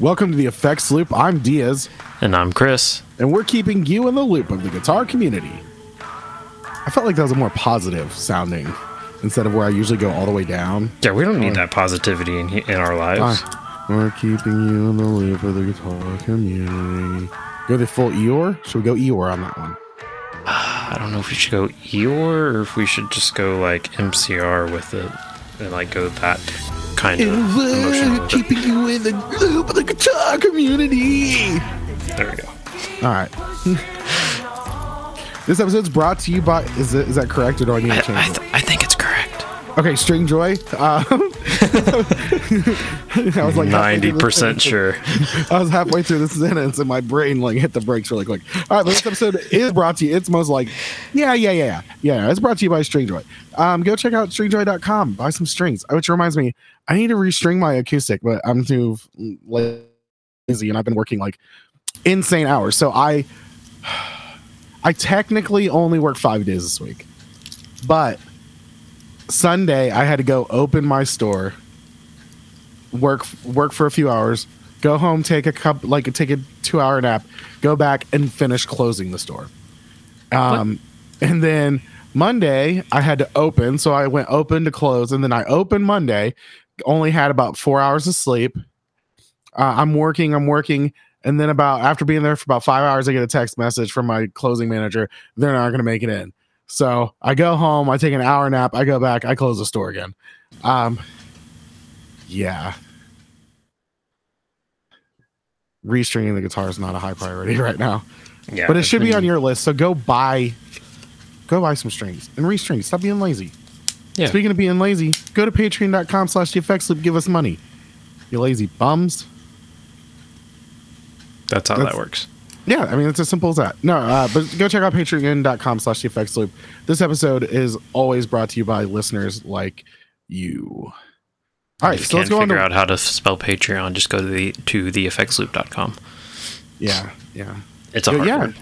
Welcome to the Effects Loop. I'm Diaz, And I'm Chris. and we're keeping you in the loop of the guitar community. I felt like that was a more positive sounding instead of where I usually go all the way down. Yeah, we don't need that positivity in, in our lives. Ah, we're keeping you in the loop of the guitar community. Go the full Eeyore? Should we go Eeyore on that one? I don't know if we should go Eeyore or if we should just go like MCR with it and like go that kind of emotional. with it. keeping you in the loop of the guitar community. There we go. All right. this episode's brought to you by. Is, it, is that correct or do I need to change I, it? th- I think it's correct. Okay, Stringjoy. Um, I was like ninety percent sure. I was halfway through this sentence and my brain like hit the brakes really quick. All right, but this episode is brought to you. It's most like, yeah, yeah, yeah, yeah. Yeah, it's brought to you by Stringjoy. Um, go check out stringjoy.com. Buy some strings. Which reminds me, I need to restring my acoustic, but I'm too lazy and I've been working like insane hours. So I, I technically only work five days this week, but Sunday I had to go open my store, work work for a few hours, go home, take a cup like take a two hour nap, go back and finish closing the store. Um, and then Monday I had to open, so I went open to close, and then I opened Monday, only had about four hours of sleep. Uh, I'm working, I'm working, and then about after being there for about five hours, I get a text message from my closing manager. They're not going to make it in. So I go home, I take an hour nap, I go back, I close the store again. Um, yeah. Restringing the guitar is not a high priority right now, Yeah, but it should be on your list. So go buy, go buy some strings and restring. Stop being lazy. Yeah. Speaking of being lazy, go to patreon.com slash the effects loop. Give us money. You lazy bums. That's how That's- that works. Yeah, I mean it's as simple as that. No, uh, but go check out patreon.com slash the effects loop. This episode is always brought to you by listeners like you. All right, if you so let's can't on figure to out how to spell Patreon, just go to the to theeffectsloop.com. yeah, yeah. It's a Go- hard yeah. word.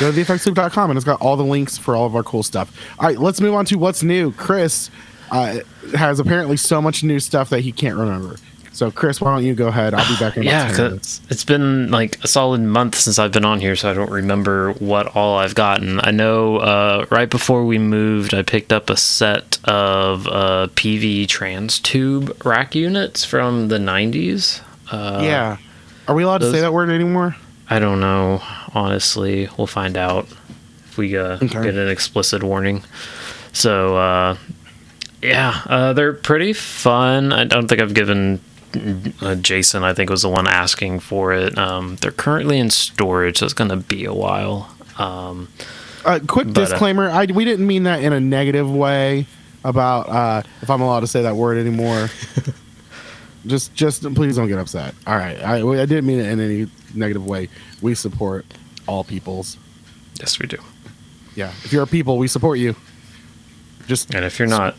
Go to theeffectsloop.com and it's got all the links for all of our cool stuff. All right, let's move on to what's new. Chris uh, has apparently so much new stuff that he can't remember. So, Chris, why don't you go ahead? I'll be back in Yeah, 10 'cause it's been like a solid month since I've been on here, so I don't remember what all I've gotten. I know uh, right before we moved, I picked up a set of uh, Peavey TransTube rack units from the 90s. Uh, yeah. Are we allowed to say that word anymore? I don't know. Honestly, we'll find out if we uh, Okay. get an explicit warning. So, uh, yeah, uh, they're pretty fun. I don't think I've given uh, Jason. I think was the one asking for it. Um, they're currently in storage, so it's going to be a while. Um, Uh, quick But, uh, disclaimer: I we didn't mean that in a negative way about uh, if I'm allowed to say that word anymore. just, just please don't get upset. All right, I, I didn't mean it in any negative way. We support all peoples. yes, we do. Yeah, if you're a people, we support you. Just And if you're not,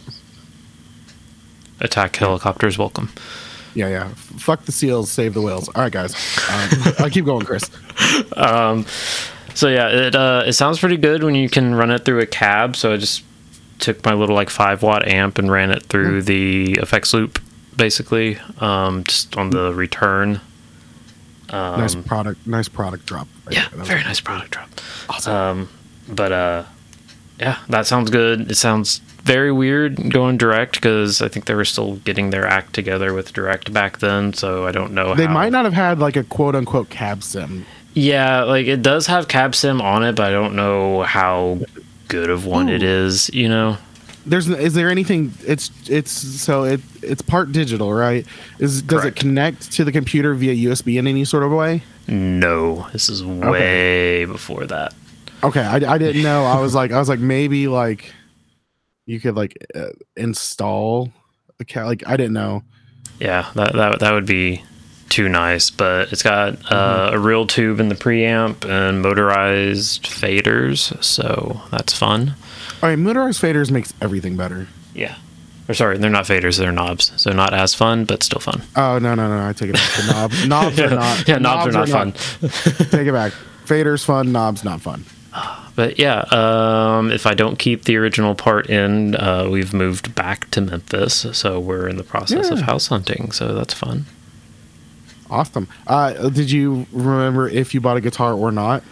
attack helicopters welcome. Yeah, yeah. Fuck the seals, save the whales. All right, guys. Um, I keep going, Chris. Um, so yeah, it uh, it sounds pretty good when you can run it through a cab. So I just took my little like five watt amp and ran it through the effects loop, basically, um, just on the return. Um, nice product. Nice product drop. right yeah, there. That was very nice product drop. Awesome. Um, but uh, yeah, that sounds good. It sounds very weird going direct because I think they were still getting their act together with direct back then. So I don't know. they how- might not have had like a quote unquote cab sim. Yeah, like it does have cab sim on it, but I don't know how good of one it Ooh. is. You know, There's is there anything? It's it's so it it's part digital, right? Is does Correct. it connect to the computer via USB in any sort of way? no, this is way before that. Okay, I, I didn't know. I was like I was like maybe like you could like uh, install a cat. like I didn't know. Yeah, that that that would be too nice, but it's got uh, Mm-hmm. a real tube in the preamp and motorized faders, so that's fun. All right, motorized faders makes everything better. Yeah. Or sorry, they're not faders, they're knobs. So not as fun, but still fun. Oh no no no! I take it back. The knob knobs are not. yeah, knobs, are not fun. Take it back. Faders fun. Knobs not fun. But yeah, um, if I don't keep the original part in, uh, we've moved back to Memphis, so we're in the process of house hunting. So that's fun. Awesome. Uh, did you remember if you bought a guitar or not?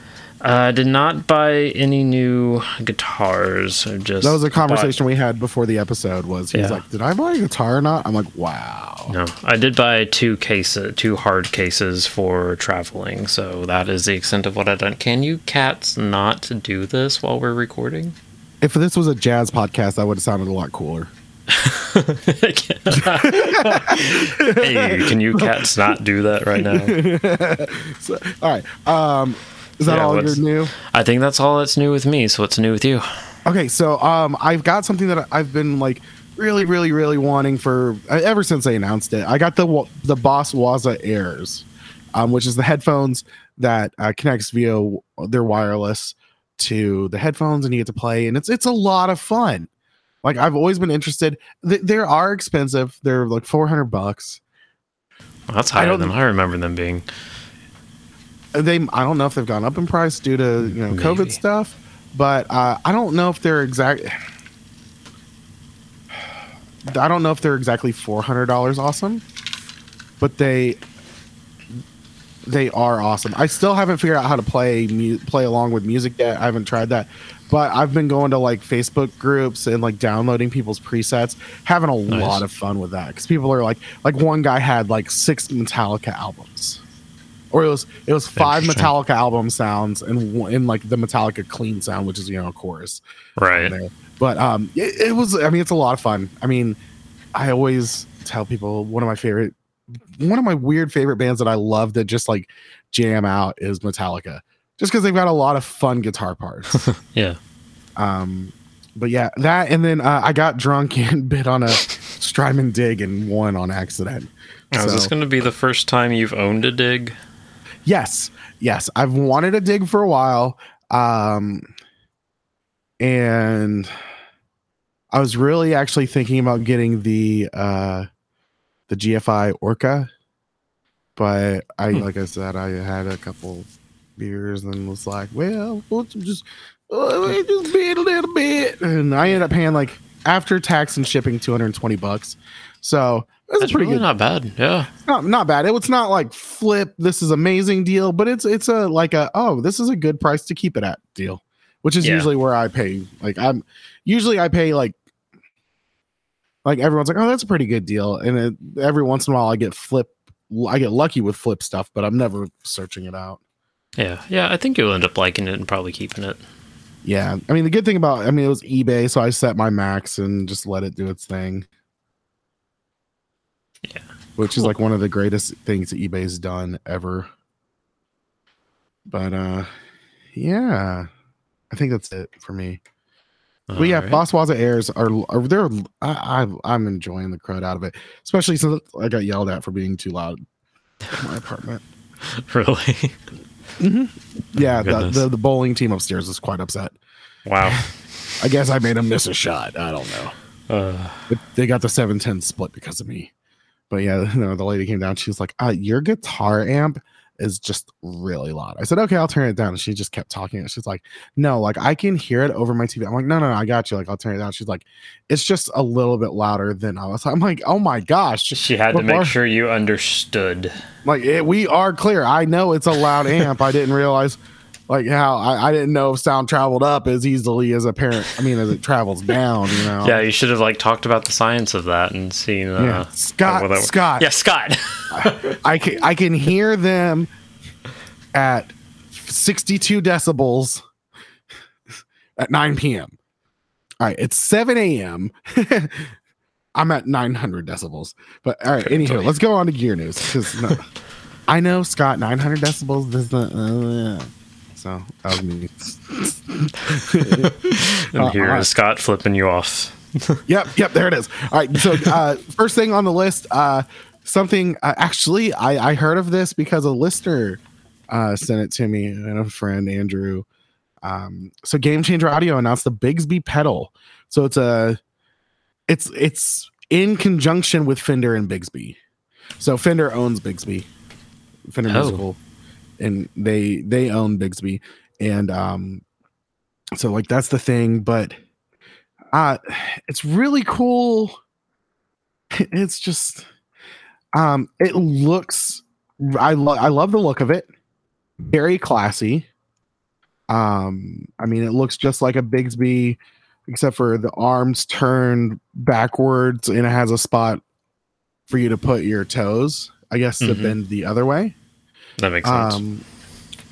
I uh, did not buy any new guitars. I just that was a conversation bought, we had before the episode. Was he's yeah. like, "Did I buy a guitar or not?" I'm like, "Wow." No, I did buy two cases, two hard cases for traveling. So that is the extent of what I've done. Can you cats not do this while we're recording? If this was a jazz podcast, that would have sounded a lot cooler. hey, can you cats not do that right now? so, all right. Um, is that yeah, all you're new? I think that's all that's new with me. So what's new with you? Okay, so um, I've got something that I've been like really, really, really wanting for uh, ever since they announced it. I got the the Boss Waza Airs, um, which is the headphones that uh, connects via their wireless to the headphones, and you get to play, and it's it's a lot of fun. Like I've always been interested. Th- they are expensive. They're like four hundred bucks. Well, that's higher than I remember them being. They, I don't know if they've gone up in price due to you know Maybe. COVID stuff, but uh, I don't know if they're exact. I don't know if they're exactly four hundred dollars awesome, but they they are awesome. I still haven't figured out how to play mu- play along with music yet. I haven't tried that, but I've been going to like Facebook groups and like downloading people's presets, having a nice. lot of fun with that because people are like like one guy had like six Metallica albums, or it was it was five Metallica album sounds and in like the Metallica clean sound, which is you know a chorus, right? But um, it, it was I mean it's a lot of fun. I mean, I always tell people one of my favorite one of my weird favorite bands that I love that just like jam out is Metallica just because they've got a lot of fun guitar parts. yeah. Um, but yeah, that and then uh, I got drunk and bit on a Strymon dig and won on accident. Now, so, is this going to be the first time you've owned a dig? Yes, yes. I've wanted a dig for a while, um, and I was really actually thinking about getting the uh, the GFI Orca, but I, hmm. like I said, I had a couple beers and was like, well, we'll just uh, just bid a little bit, and I ended up paying like after tax and shipping 220 bucks. So that's, that's pretty really good. Not bad. Yeah. Not not bad. It, it's not like flip. This is amazing deal, but it's it's a like a oh this is a good price to keep it at deal, which is yeah. usually where I pay. Like I'm usually I pay like like everyone's like oh that's a pretty good deal, and it, every once in a while I get flip. I get lucky with flip stuff, but I'm never searching it out. Yeah, yeah, I think you'll end up liking it and probably keeping it. Yeah, I mean the good thing about I mean it was eBay, so I set my max and just let it do its thing. Yeah, which cool. is like one of the greatest things that eBay's done ever. But uh, yeah, I think that's it for me. All but yeah, right. Boss Waza airs are are there. I, I I'm enjoying the crud out of it, especially since I got yelled at for being too loud in my apartment. really? Mm-hmm. Yeah, the, the, the bowling team upstairs is quite upset. Wow. I guess I made them miss a shot. I don't know. Uh, they got the 710 split because of me. But yeah, you know, the lady came down. She was like, uh, Your guitar amp is just really loud. I said, okay, I'll turn it down. And she just kept talking. And She's like, no, like I can hear it over my TV. I'm like, no, no, no, I got you. Like, I'll turn it down. She's like, it's just a little bit louder than I was. I'm like, oh my gosh. She had to make sure you understood. Like, it, we are clear. I know it's a loud amp. I didn't realize like how I, I, didn't know if sound traveled up as easily as a parent. I mean, as it travels down, you know. Yeah, you should have like talked about the science of that and seen. Uh, yeah. Scott, Scott. Yeah, Scott. I, I, can I can hear them at 62 decibels at 9 p.m. All right, it's 7 a.m. I'm at 900 decibels. But all right, anywho, let's go on to gear news because no, I know Scott 900 decibels does not. Uh, so that was me. and here uh, right. Scott flipping you off. yep, yep, there it is. All right, so uh, first thing on the list, uh, something uh, actually I, I heard of this because a listener uh, sent it to me and a friend Andrew. Um, so Game Changer Audio announced the Bigsby pedal. So it's a it's it's in conjunction with Fender and Bigsby. So Fender owns Bigsby, Fender oh. Musical and they they own Bigsby, and um, so like that's the thing. But uh, it's really cool. It's just um, it looks I love I love the look of it. Very classy. Um, I mean, it looks just like a Bigsby, except for the arms turned backwards, and it has a spot for you to put your toes. I guess to Mhm. bend the other way. That makes sense. Um,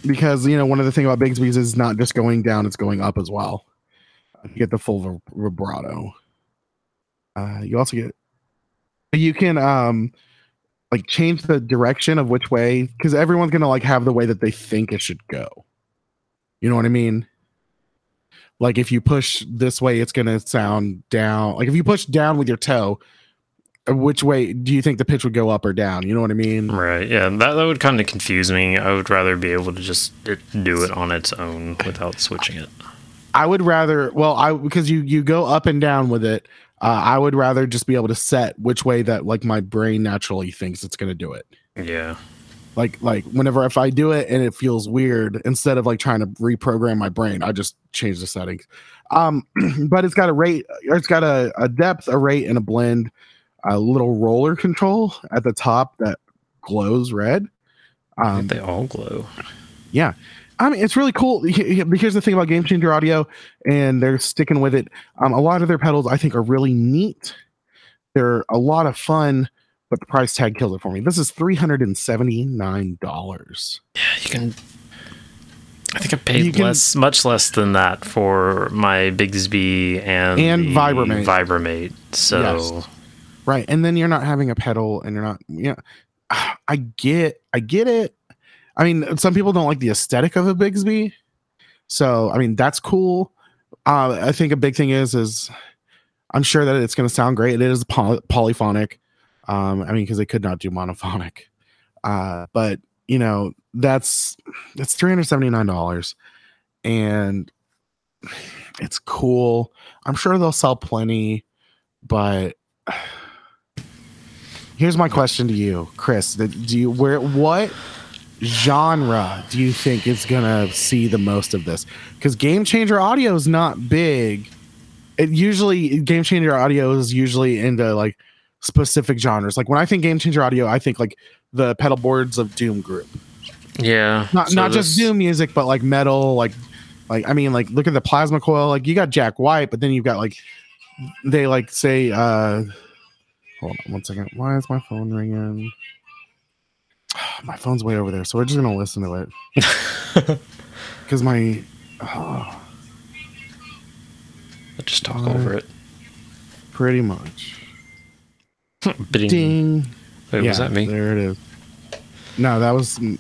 because you know one of the things about Bigsby's is not just going down; it's going up as well. You get the full vibrato. Uh, you also get you can um like change the direction of which way because everyone's gonna like have the way that they think it should go. You know what I mean? Like if you push this way, it's gonna sound down. Like if you push down with your toe, which way do you think the pitch would go up or down? You know what I mean? Right. Yeah. That, that would kind of confuse me. I would rather be able to just do it on its own without switching it. I would rather well, I because you you go up and down with it. Uh, I would rather just be able to set which way that like my brain naturally thinks it's gonna do it. Yeah. Like like whenever if I do it and it feels weird, instead of like trying to reprogram my brain, I just change the settings. Um, but it's got a rate, or it's got a, a depth, a rate, and a blend. A little roller control at the top that glows red. Um, they all glow. yeah. I mean, it's really cool. He- he- Here's the thing about Game Changer Audio, and they're sticking with it. Um, a lot of their pedals, I think, are really neat. They're a lot of fun, but the price tag kills it for me. This is three hundred and seventy nine dollars. Yeah, you can. I think I paid can- less, much less than that for my Bigsby and And Vibramate. Vibramate. So Yes. Right, and then you're not having a pedal, and you're not. Yeah, I get, I get it. I mean, some people don't like the aesthetic of a Bigsby, so I mean that's cool. Uh, I think a big thing is is I'm sure that it's going to sound great. It is poly- polyphonic. Um, I mean, because they could not do monophonic, uh, but you know that's that's three hundred seventy nine dollars, and it's cool. I'm sure they'll sell plenty, but here's my question to you, Chris. Do you where what genre do you think is gonna see the most of this? Because Game Changer Audio is not big. It usually Game Changer Audio is usually into like specific genres. Like when I think Game Changer Audio, I think like the pedal boards of Doom group. yeah, Not so not just Doom music, but like metal, like like I mean, like look at the plasma coil. Like you got Jack White, but then you've got like they like say uh hold on one second. Why is my phone ringing? My phone's way over there, so we're just gonna listen to it. Because my oh, Just talk Uh, over it. pretty much. Ding. Ding. Wait, was that me? There it is. No, that was me.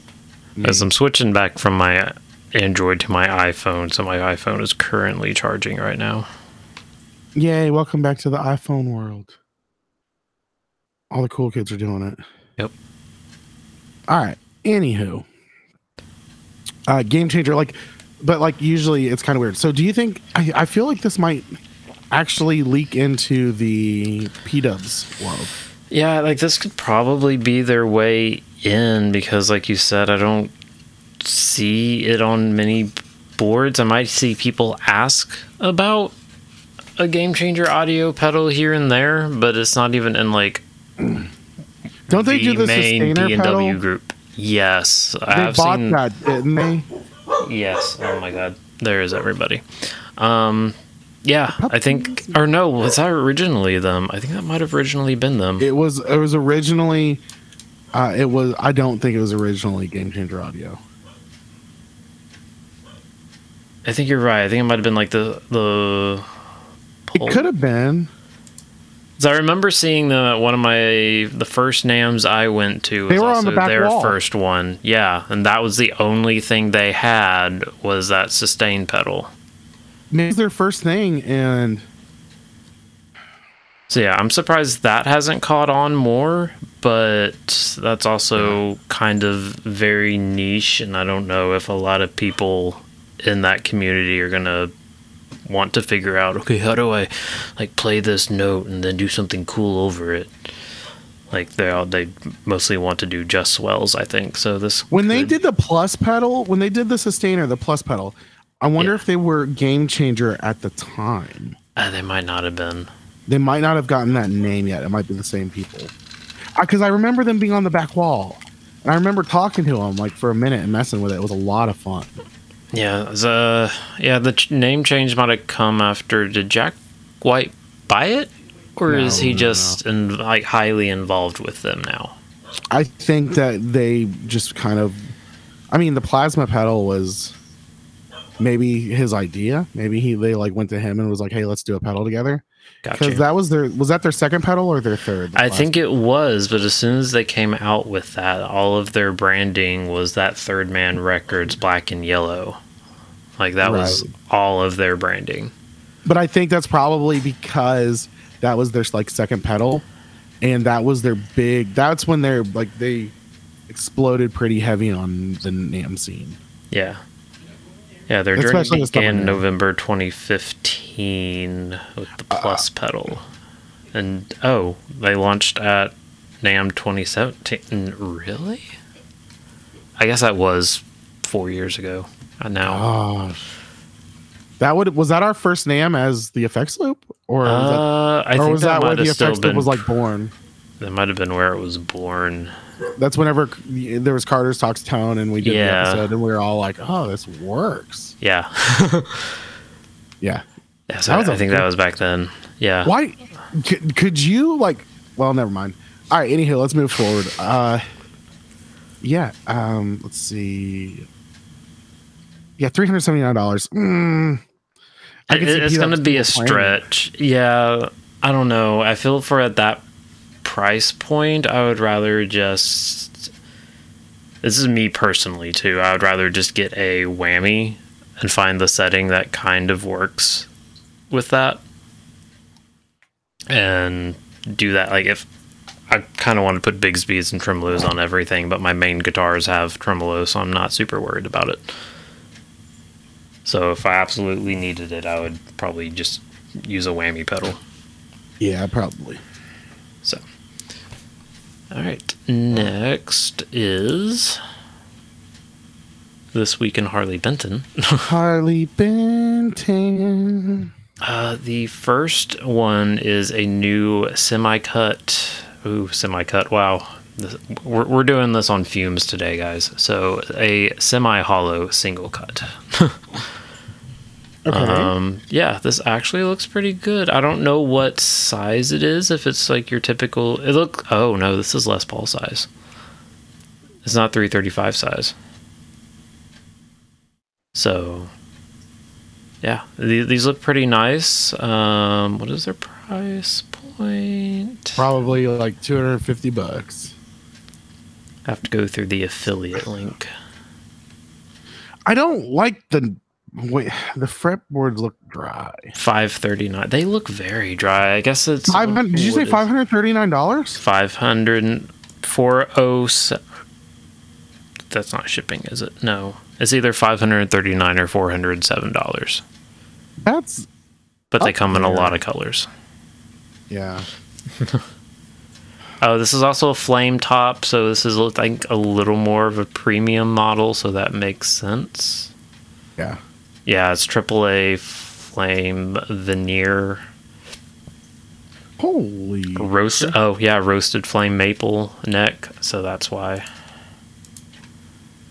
As I'm switching back from my Android to my iPhone, so my iPhone is currently charging right now. Yay, welcome back to the iPhone world. All the cool kids are doing it. Yep. All right. Anywho. Uh game changer, like but like usually it's kind of weird. So do you think I, I feel like this might actually leak into the P dubs world? Yeah, like this could probably be their way in because, like you said, I don't see it on many boards. I might see people ask about a game changer audio pedal here and there, but it's not even in like Don't they do the main sustainer P&W pedal? group. Yes, I They have bought seen that, didn't they? Yes. Oh my god. There is everybody. Um yeah, I think or no, was that originally them? I think that might have originally been them. It was it was originally uh it was I don't think it was originally Game Changer Audio. I think you're right. I think it might have been like the the It could have been. 'Cause I remember seeing the one of my the first NAMMs I went to was They were on also the back their wall. first one. Yeah, and that was the only thing they had was that sustain pedal. It's their first thing and So yeah, I'm surprised that hasn't caught on more, but that's also kind of very niche, and I don't know if a lot of people in that community are gonna want to figure out, okay, how do I like play this note and then do something cool over it. Like they all they mostly want to do just swells, I think. So this when they did the plus pedal, when they did the sustainer, the plus pedal, I wonder Yeah. if they were game changer at the time. uh, they might not have been. They might not have gotten that name yet. It might be the same people. Because I remember them being on the back wall. And I remember talking to them like for a minute and messing with it. It was a lot of fun. Yeah, the yeah the ch- name change might have come after. Did Jack White buy it, or No, is he no, just in, like highly involved with them now? I think that they just kind of, I mean, the plasma pedal was maybe his idea. Maybe he they like went to him and was like, "Hey, let's do a pedal together." Gotcha. Because that was their was that their second pedal or their third? I think it was, but as soon as they came out with that, all of their branding was that Third Man Records black and yellow. Like that was all of their branding. but I think that's probably because that was their like second pedal, and that was their big. That's when they're like they exploded pretty heavy on the NAMM scene. Yeah. Yeah, their journey with stuff began. November 2015 with the Uh, Plus pedal. And oh, they launched at NAMM 2017. Really? I guess that was four years ago. Uh, now. Oh, that would was that our first NAMM as the effects loop, or was that, Uh, I or think was that, that where the effects loop was like born? that might have been where it was born. That's whenever there was Carter's talks tone, and we did Yeah. the episode, and we were all like, "Oh, this works." Yeah. Yeah. yeah so was I a think that was back then. Yeah. Why could, could you like? Well, never mind. All right. Anyhow, let's move forward. Uh, yeah. Um, let's see. Yeah, three hundred seventy nine dollars. Mm, I it's going to be a stretch. Yeah, I don't know. I feel for at that price point, I would rather just. This is me personally too. I would rather just get a whammy and find the setting that kind of works with that, and do that. Like if I kind of want to put Bigsby's and tremolos on everything, but my main guitars have tremolo, so I'm not super worried about it. So if I absolutely needed it, I would probably just use a whammy pedal. Yeah, probably. So, all right. Next is this week in Harley Benton. Harley Benton. Uh, the first one is a new semi-cut. Ooh, semi-cut! Wow, this, we're we're doing this on fumes today, guys. So a semi-hollow single cut. Okay. Um, yeah, this actually looks pretty good. I don't know what size it is. If it's like your typical, it look. Oh no, this is Les Paul size. It's not 335 size. So, yeah, these, these look pretty nice. Um, what is their price point? probably like two hundred fifty bucks. I have to go through the affiliate link. I don't like the wait. The fretboards look dry. 539. They look very dry. I guess it's Five hundred. Did you say five hundred thirty nine dollars? 500 407 that's not shipping is it no it's either 539 or 407 dollars That's but they come in a lot of colors yeah. oh this is also a flame top so this is I think a little more of a premium model so that makes sense Yeah. Yeah it's AAA flame veneer Holy. roast oh yeah roasted flame maple neck so that's why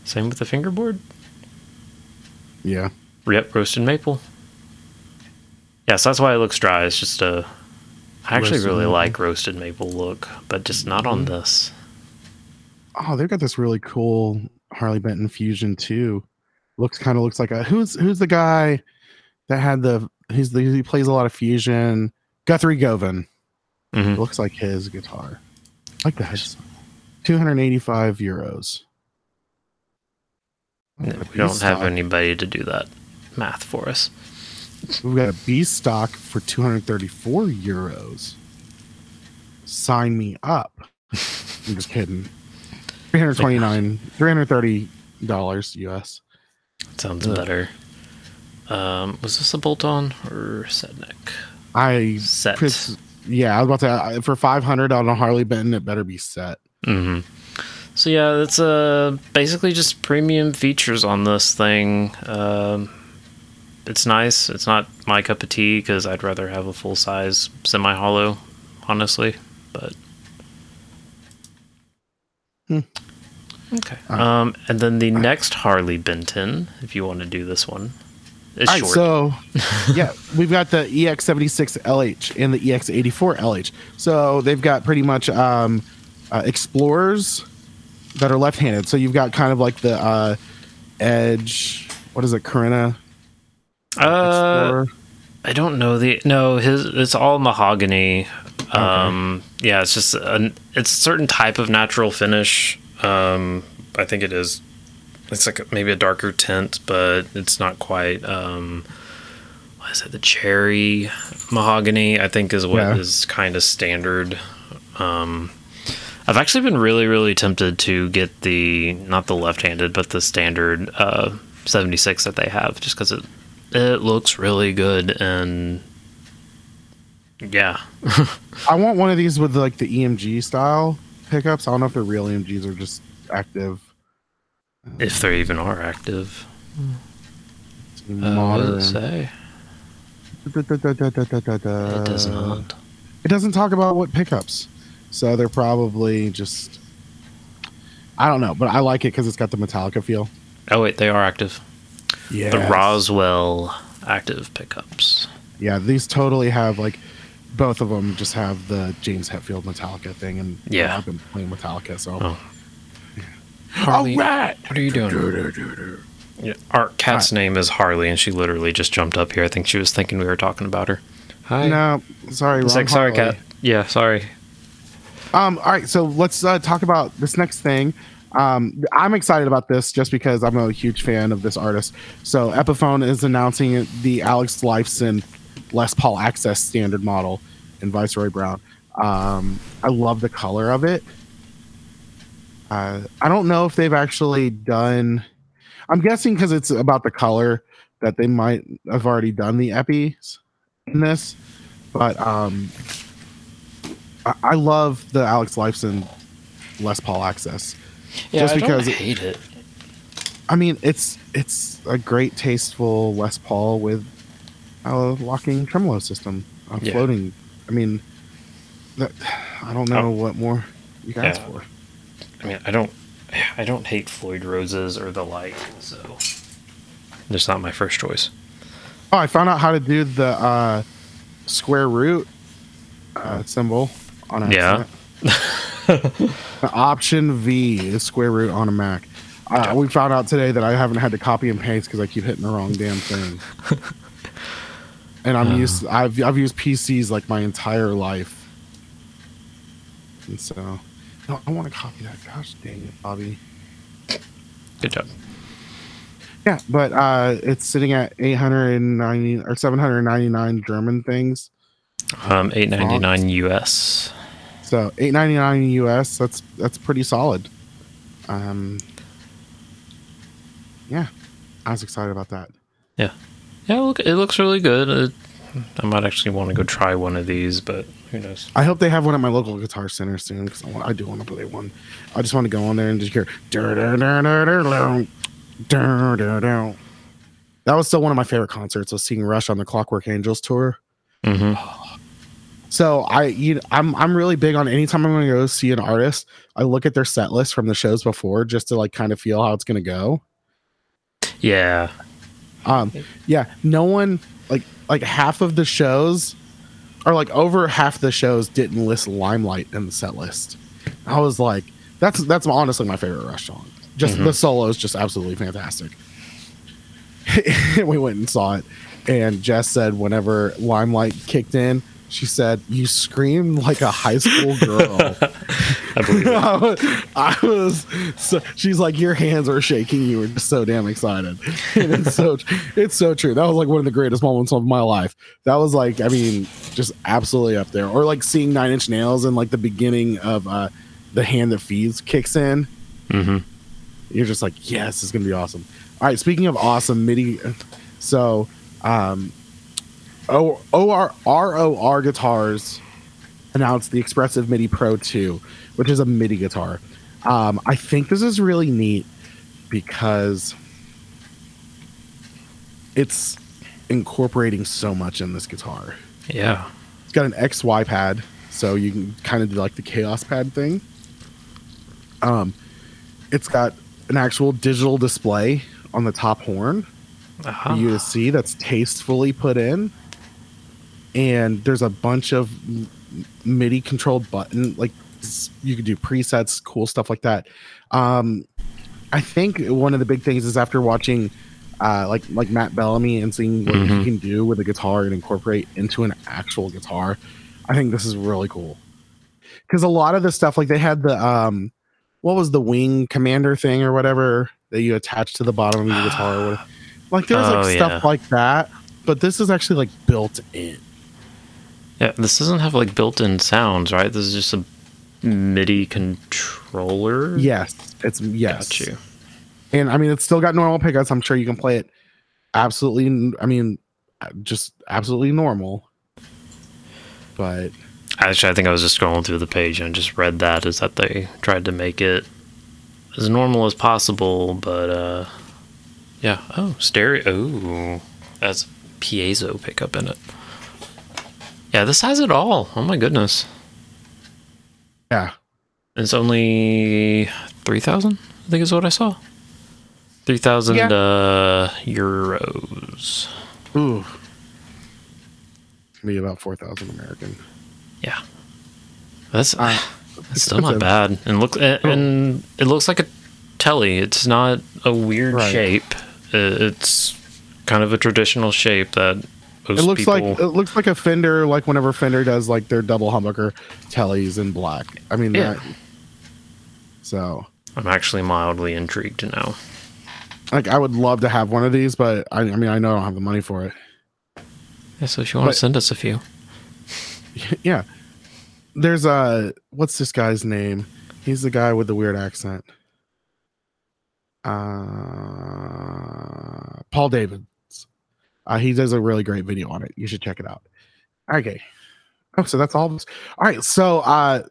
same with the fingerboard Yeah. Yep, roasted maple. Yes, that's why it looks dry. It's just a. I actually Roasted really maple. like roasted maple look, but just not on Mm-hmm. this. Oh, they've got this really cool Harley Benton Fusion too. Looks kind of looks like a who's who's the guy that had the he's the he plays a lot of fusion. Guthrie Govan. Mhm. Looks like his guitar. I like that. Two hundred eighty-five euros. We don't have anybody to do that math for us. We've got a B stock for 234 euros. Sign me up. I'm just kidding. 329, 330 dollars US. Sounds Ugh. better. Um, was this a bolt on or set neck? I Set. Chris, yeah, I was about to for 500 on a Harley Benton. It better be set. hmm So yeah, it's uh, basically just premium features on this thing. Um, it's nice. It's not my cup of tea because I'd rather have a full size semi hollow, honestly. But Okay. Um, and then the next Harley Benton, if you want to do this one, is All right, short. so yeah, we've got the E EX76 LH and the E EX84 LH. So they've got pretty much um, uh, explorers that are left-handed. So you've got kind of like the uh, Edge. What is it, Corinna? uh, I don't know the no his it's all mahogany. Um, yeah, it's just an it's a certain type of natural finish. Um, I think it is. It's like maybe a darker tint, but it's not quite. Um, what is it? The cherry mahogany, I think, is what is Yeah. kind of standard. Um, I've actually been really, really tempted to get the not the left-handed, but the standard uh, 76 that they have, just because it it looks really good and yeah, I want one of these with like the EMG style pickups. I don't know if they're real EMGs or just active. if they even are active. Uh, what does it say? It does not. It doesn't talk about what pickups, so they're probably just. I don't know, but I like it because it's got the Metallica feel. Oh wait, they are active. Yeah, The Roswell active pickups. Yeah, these totally have like both of them just have the James Hetfield Metallica thing, and Yeah. I've been playing Metallica, so. Oh. Harley, right. what are you doing? Yeah, our cat's name is Harley, and she literally just jumped up here. I think she was thinking we were talking about her. Hi. No, sorry, It's like, sorry, Harley. cat. Yeah, sorry. Um, all right, so let's uh, talk about this next thing. Um, I'm excited about this just because I'm a huge fan of this artist. So Epiphone is announcing the Alex Lifeson Les Paul Axcess standard model in Viceroy Brown. Um, I love the color of it. Uh, I don't know if they've actually done. I'm guessing because it's about the color that they might have already done the epis in this, but um, I, I love the Alex Lifeson Les Paul Axcess. Yeah, Just I because don't hate it. I mean, it's it's a great, tasteful Les Paul with a locking tremolo system, a Yeah. floating. I mean, that, I don't know Oh. what more you can ask for. I mean, I don't, I don't hate Floyd Roses or the like, so it's not my first choice. Oh, I found out how to do the uh, square root uh, symbol on a Yeah. option V is square root on a Mac. Uh, we found out today that I haven't had to copy and paste because I keep hitting the wrong damn thing. and I'm used. I've I've used PCs like my entire life, and so no, I want to copy that. Gosh dang it, Bobby. Good job. Yeah, but uh, it's sitting at 890 or 799 German things. Um, eight ninety nine US. So 899 US. That's that's pretty solid. Um, yeah, I was excited about that. Yeah, yeah, look, it looks really good. Uh, I might actually want to go try one of these, but who knows? I hope they have one at my local guitar center soon because I, I, do want to play one. I just want to go on there and just hear. That was still one of my favorite concerts. Was seeing Rush on the Clockwork Angels tour. Mm-hmm. So I, you, know, I'm, I'm really big on anytime I'm going to go see an artist. I look at their set list from the shows before just to like kind of feel how it's going to go. Yeah, um, yeah, no one like like half of the shows, or like over half the shows didn't list Limelight in the set list. I was like, that's that's honestly my favorite Rush song. Just the solo is just absolutely fantastic. we went and saw it, and Jess said whenever Limelight kicked in, she said, "You scream like a high school girl." I believe it. I was, I was so, she's like your hands are shaking. You were just so damn excited. And it's so it's so true. That was like one of the greatest moments of my life. That was like i mean just absolutely up there. Or like seeing nine inch nails and like the beginning of uh the hand that feeds kicks in. Mm-hmm. you're just like yes it's gonna be awesome. All right speaking of awesome midi so um o or ror guitars announced the Expressiv midi pro 2 which is a midi guitar um i think this is really neat because it's incorporating so much in this guitar Yeah, it's got an XY pad, so you can kind of do like the Kaoss Pad thing. Um, it's got an actual digital display on the top horn Ah. for you to see that's tastefully put in. And there's a bunch of MIDI controlled button, like you could do presets, cool stuff like that. Um, I think one of the big things is after watching, uh, like like Matt Bellamy and seeing what Mhm. he can do with a guitar and incorporate into an actual guitar. I think this is really cool because a lot of the stuff, like they had the um, what was the wing commander thing or whatever that you attach to the bottom of your guitar or whatever. Like there's Oh, like stuff yeah. like that, but this is actually like built in. Yeah, this doesn't have like built-in sounds, right? This is just a MIDI controller. Yes, it's yes. Got you. And I mean, it's still got normal pickups. I'm sure you can play it absolutely. I mean, uh, just absolutely normal. But Actually, I think I was just scrolling through the page and just read that is that they tried to make it as normal as possible, but uh, yeah. Oh, stereo. Oh, that's piezo pickup in it. Yeah, this has it all. Oh my goodness. yeah, It's only three thousand. I think is what I saw. Three thousand Yeah. uh, euros. ooh, be about four thousand American. Yeah, that's Uh, that's still not bad. And look, and, and it looks like a telly. It's not a weird Right. shape. It's kind of a traditional shape that most It looks people. like it looks like a Fender, like whenever Fender does like their double humbucker tellies in black. I mean, Yeah. that, so I'm actually mildly intrigued now. like I would love to have one of these, but I, I mean, I know I don't have the money for it. Yeah, so if you want But- to send us a few, yeah. There's a what's this guy's name? He's the guy with the weird accent. Uh Paul Davids. Uh, he does a really great video on it. You should check it out. Okay. Oh, so that's all us. All right. So uh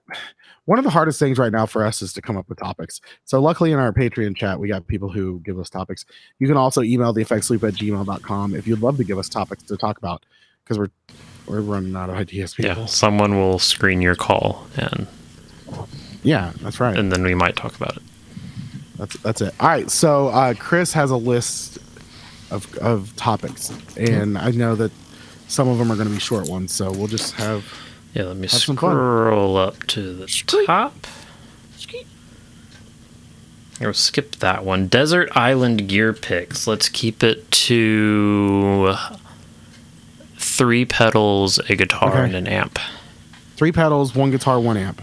one of the hardest things right now for us is to come up with topics. So luckily in our Patreon chat, we got people who give us topics. You can also email the effects loop at gmail.com if you'd love to give us topics to talk about because we're we're running out of ideas, people. yeah, someone will screen your call, and Yeah, that's right. and then we might talk about it. That's that's it. All right. So uh, Chris has a list of of topics, and I know that some of them are going to be short ones. So we'll just have. Yeah, let me Have some fun. scroll up to the Squeak. top. Or skip that one. Desert Island gear picks. Let's keep it to three pedals, a guitar, Okay. and an amp. Three pedals, one guitar, one amp.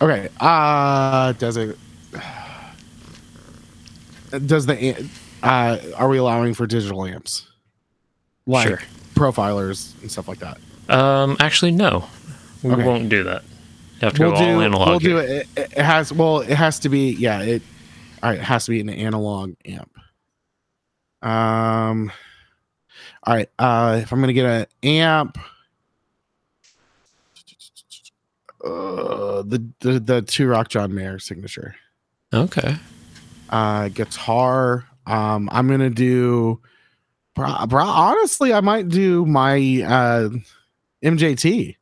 Okay. Uh does it does the am- uh are we allowing for digital amps? Like Sure. profilers and stuff like that. Um, actually, no, we Okay. won't do that. You have to We'll all do analog. we'll do it. it. It has well, it has to be yeah, it all right, it has to be an analog amp. Um all right, uh if I'm gonna get an amp uh, the, the the Two-Rock John Mayer signature. Okay. Uh guitar. Um I'm gonna do bro, bro, honestly I might do my uh MJT.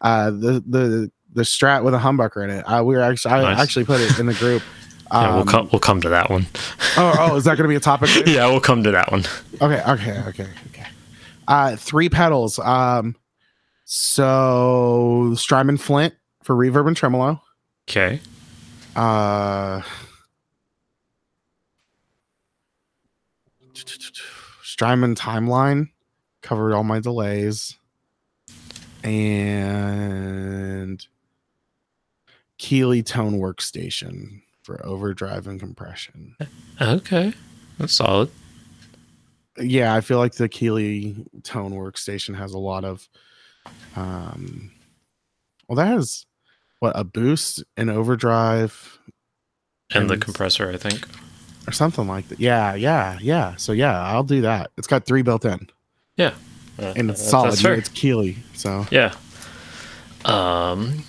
Uh the the the strat with a humbucker in it. Uh, we were actually I actually put it in the group. Yeah, we'll Um, come. We'll come to that one. oh, oh, is that going to be a topic? yeah, we'll come to that one. Okay, okay, okay, okay. Uh, three pedals. Um, so Strymon Flint for reverb and tremolo. Okay. Uh, Strymon Timeline covered all my delays, and Keeley Tone Workstation for overdrive and compression. Okay. That's solid. yeah, I feel like the Keeley Tone workstation has a lot of um well that has what a boost and overdrive And the compressor, I think. Or something like that. Yeah, yeah, yeah. So yeah, I'll do that. It's got three built in Yeah. and it's That's- solid. that's. It's Keeley. So Yeah. Um,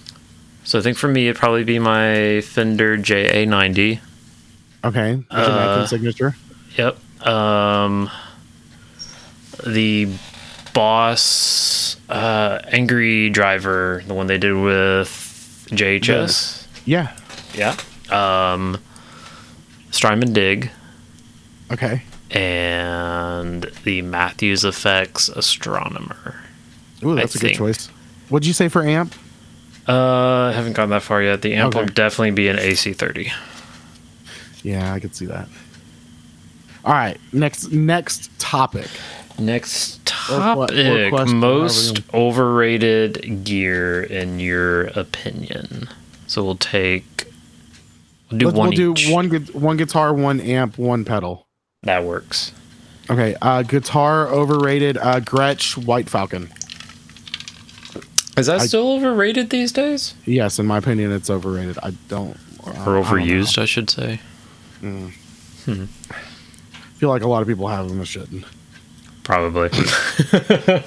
so I think for me, it'd probably be my Fender JA90. okay. That's Uh, Mackin signature. Yep. Um, the Boss uh, Angry Driver, the one they did with JHS. Yeah. Yeah. Um, Strymon Dig Okay. and the Matthews Effects Astronomer. Ooh, that's I a good choice. What'd you say for amp? Uh, I haven't gone that far yet. The amp will definitely be an AC30. Yeah, I could see that. All right, next next topic. Next Or what- or topic: most overrated gear in your opinion. So we'll take. We'll do Let's, one we'll each. do one one guitar, one amp, one pedal. That works. Okay, uh, guitar overrated. Uh, Gretsch White Falcon. Is that I- still overrated these days? Yes, in my opinion, it's overrated. I don't. Or I don't overused, I should say. I feel like a lot of people have them that shouldn't. Probably.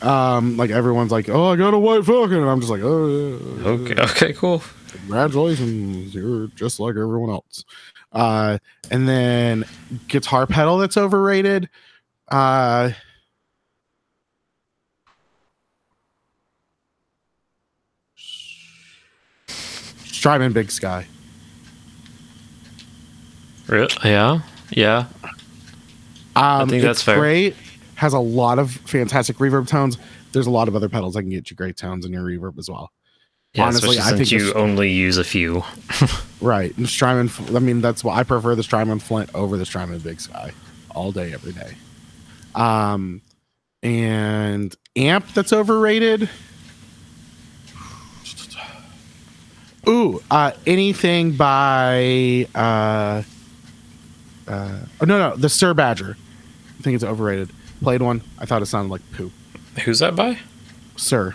Um, like everyone's like, "Oh, I got a White Falcon," and I'm just like, "Oh, yeah, okay. Okay. Cool. Congratulations, you're just like everyone else." Uh, and then guitar pedal that's overrated. Uh, Strymon Big Sky. Re- Yeah. Yeah. Um, think that's fair. Great. Has a lot of fantastic reverb tones. There's a lot of other pedals that can get you great tones in your reverb as well. Yeah, Honestly, I since think you only use a few. Right. And Strymon, I mean, that's why I prefer the Strymon Flint over the Strymon Big Sky all day, every day. Um, and amp that's overrated. Ooh, uh, anything by uh, uh, oh no no the Suhr Badger. I think it's overrated. Played one. I thought it sounded like poop. Who's that by? Sir.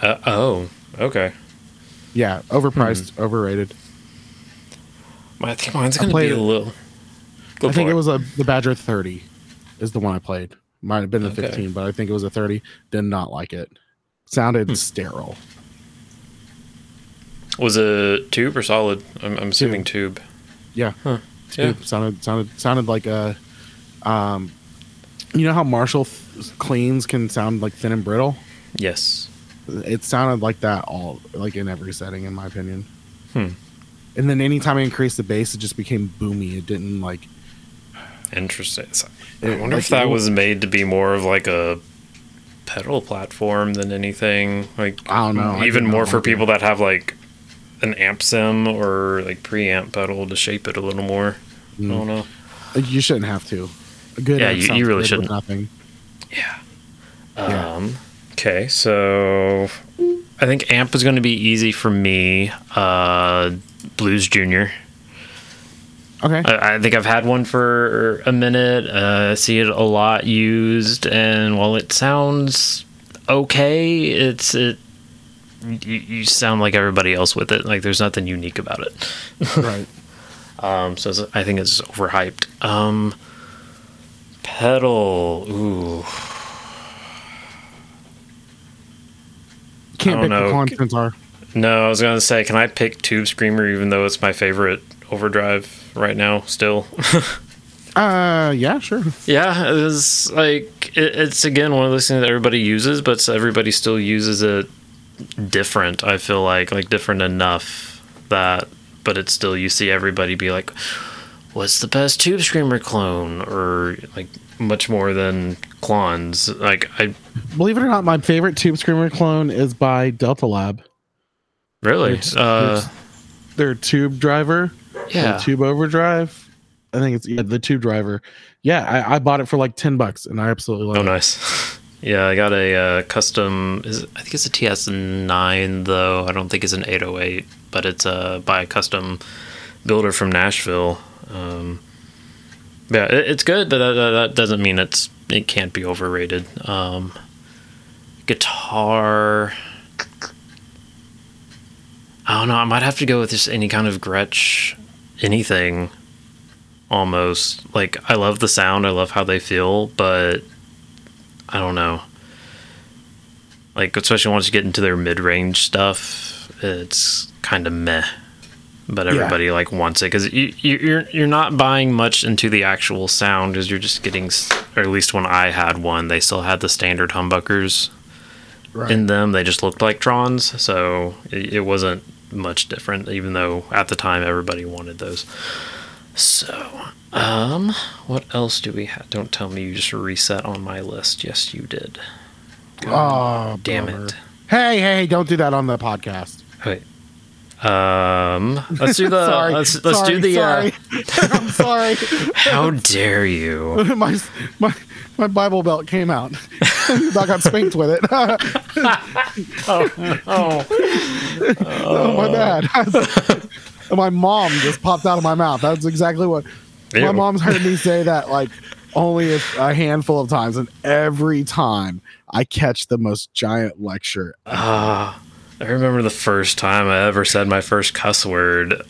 Uh, oh. Okay. Yeah, overpriced, overrated. I think mine's I gonna played be a little. Go I think for it was a the Badger 30 is the one I played. Might have been the Okay. 15, but I think it was a 30. Did not like it. Sounded Hmm. sterile. Was it tube or solid? I'm, I'm assuming tube. Yeah. Huh. Yeah. It sounded sounded sounded like a um you know how Marshall th- cleans can sound like thin and brittle? Yes. It sounded like that all like in every setting in my opinion. Hmm. And then anytime I increased the bass it just became boomy. It didn't like Interesting. So- I wonder like, if that was made to be more of like a pedal platform than anything. Like I don't know. Even more for people that have like an amp sim or like preamp pedal to shape it a little more. I don't know. you shouldn't have to. A good Yeah, you- you really shouldn't. Nothing. Yeah. Yeah. Um, okay, so I think amp is going to be easy for me. Uh, Blues Junior. Okay. I, I think I've had one for a minute. Uh, see it a lot used, and while it sounds okay, it's it. You, you sound like everybody else with it. Like there's nothing unique about it. right. Um, so I think it's overhyped. Um, pedal. Ooh. Can't I pick don't the know. Constantar. No, I was gonna say, can I pick Tube Screamer even though it's my favorite overdrive right now? Still, Uh, yeah, sure. yeah, it's like it, it's again one of those things that everybody uses, but everybody still uses it different. I feel like like different enough that, but it's still you see everybody be like, "What's the best Tube Screamer clone?" or like much more than clones. Like I Believe it or not, my favorite Tube Screamer clone is by Delta Lab. really, It's- uh, it's their Tube driver, yeah, Tube Overdrive. I think it's yeah, the Tube driver. Yeah, I, I bought it for like ten bucks, and I absolutely love it. Oh, it. nice. Yeah, I got a uh, custom. Is I think it's a TS9 though. I don't think it's an 808, but it's uh, by a custom builder from Nashville. Um, yeah, it's good, but that, that, doesn't mean it's it can't be overrated. Um, guitar. I don't know. I might have to go with just any kind of Gretsch, anything. Almost like I love the sound. I love how they feel, but I don't know. Like especially once you get into their mid-range stuff, it's kind of meh. But Yeah. everybody like wants it because you, you, you're you're not buying much into the actual sound because you're just getting, or at least when I had one, they still had the standard humbuckers Right. in them. They just looked like Trons, so it, it wasn't much different, even though at the time everybody wanted those. So, um, what else do we have? Don't tell me you just reset on my list. Yes, you did. Oh, Damn bummer. it. Hey, hey, don't do that on the podcast. Wait. Um, let's do the sorry. let's let's sorry, do the sorry. uh, I'm sorry. how dare you? my my my Bible belt came out. I got spanked with it. Oh, oh, oh! my bad. my mom just popped out of my mouth. That's exactly what my mom's heard me say that like only a, a handful of times, and every time I catch the most giant lecture. Ah, I remember the first time I ever said my first cuss word,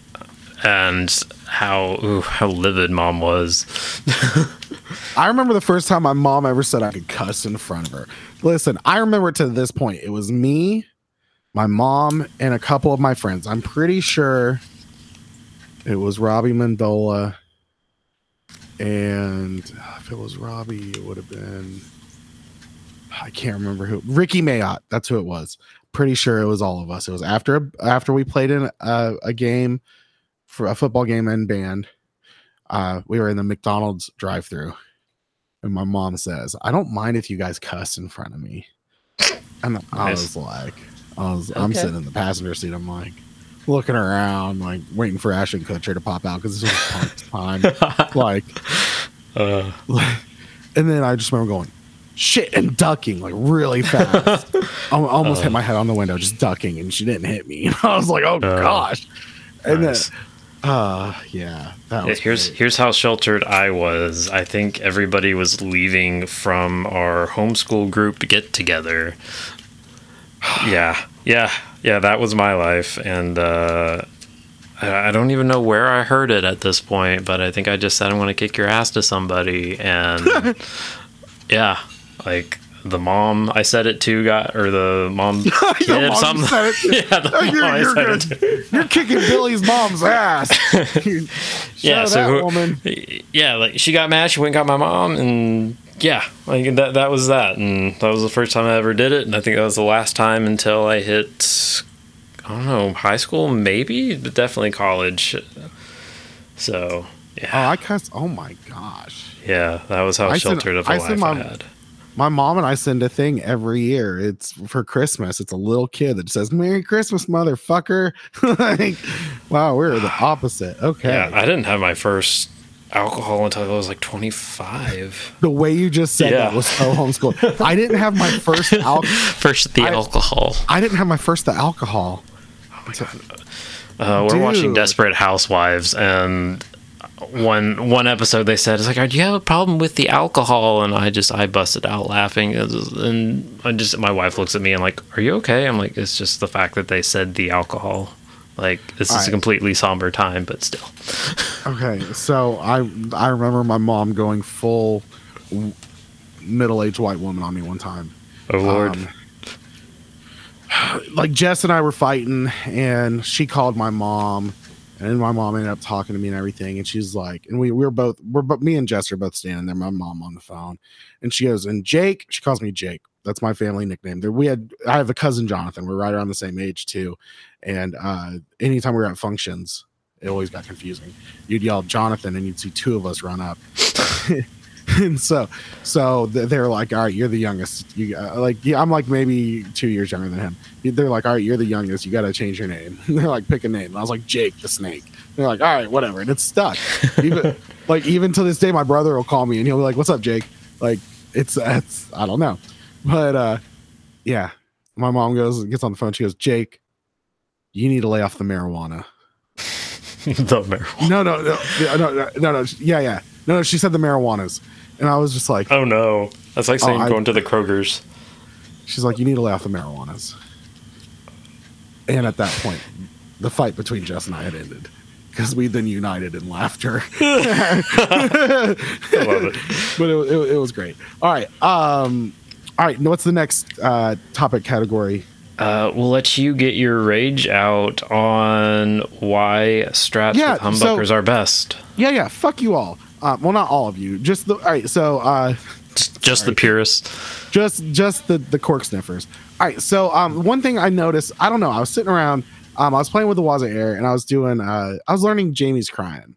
and how ooh, how livid mom was. I remember the first time my mom ever said I could cuss in front of her. Listen, I remember to this point, it was me, my mom, and a couple of my friends. I'm pretty sure it was Robbie Mandola. And oh, if it was Robbie, it would have been I can't remember who. Ricky Mayotte. That's who it was. Pretty sure it was all of us. It was after after we played in a, a game for a football game and band. Uh, we were in the McDonald's drive-through, and my mom says, "I don't mind if you guys cuss in front of me." And I was like, I was, I'm sitting in the passenger seat. I'm like, looking around, like waiting for Ashton Kutcher to pop out because this was punk's time. like, Uh, and then I just remember going, shit, and ducking like really fast. I almost hit my head on the window, just ducking, and she didn't hit me. I was like, oh gosh. And nice. then, uh, yeah, that Yeah, was here's great. here's how sheltered I was. I think everybody was leaving from our homeschool group get together. yeah, yeah, yeah. That was my life, and uh, I, I don't even know where I heard it at this point. But I think I just said I'm going to kick your ass to somebody, and yeah, like the mom I said it to got or the mom kid mom some said it. yeah the Oh, mom you're, I you're, said good. it to. you're kicking Billy's mom's ass. Yeah, so who- woman. yeah, like she got mad, she went and got my mom, and yeah, like that that was that, and that was the first time I ever did it, and I think that was the last time until I hit, I don't know, high school maybe, but definitely college. So yeah. Oh, I cuss. Oh my gosh. yeah, that was how I sheltered of a I life I had. My mom and I send a thing every year. It's for Christmas. It's a little kid that says "Merry Christmas, motherfucker." like, wow, we're the opposite. Okay. Yeah, I didn't have my first alcohol until I was like twenty five. the way you just said that was so homeschool. I didn't have my first al- First the I- alcohol. I didn't have my first the alcohol. Oh my god. Uh, we're watching Desperate Housewives, and one one episode they said, "It's like, do you have a problem with the alcohol?" And I just I busted out laughing, and I just my wife looks at me and like, "Are you okay?" I'm like, "It's just the fact that they said the alcohol." Like this is a completely somber time, but still. Okay, so I I remember my mom going full middle aged white woman on me one time. Oh Lord, Um, like Jess and I were fighting, and she called my mom, and my mom ended up talking to me and everything, and she's like, and we, we were both, we're but me and Jess are both standing there, my mom on the phone, and she goes, and Jake, she calls me Jake. That's my family nickname. There, we had, I have a cousin Jonathan. We're right around the same age too, and uh, anytime we were at functions, it always got confusing. You'd yell Jonathan, and you'd see two of us run up. and so so they're like all right you're the youngest. You uh, like yeah i'm like maybe two years younger than him. They're like all right you're the youngest. You got to change your name. They're like pick a name. And i was like jake the snake. They're like all right whatever. And it's stuck. Even like even to this day my brother will call me and he'll be like what's up jake? Like it's it's i don't know. But uh yeah. My mom goes gets on the phone. She goes jake you need to lay off the marijuana. The marijuana. no no no no no no, no yeah yeah. No no she said the marijuanas and i was just like Oh no, that's like Oh, saying I- going to the Kroger's. She's like, you need to laugh off the marijuanas. And at that point, the fight between Jess and I had ended because we then united in laughter. I love it. but it, it, it was great. All right. Um, all right. What's the next uh, topic category? Uh, we'll let you get your rage out on why strats Yeah, with humbuckers so- are best. Yeah, yeah. Fuck you all. Uh, well, not all of you. Just the. All right. So, uh, Just, just the purists. just just the the cork sniffers. All right. So, um, one thing I noticed. I don't know. I was sitting around. Um, I was playing with the Waza Air and I was doing uh I was learning Jamie's crying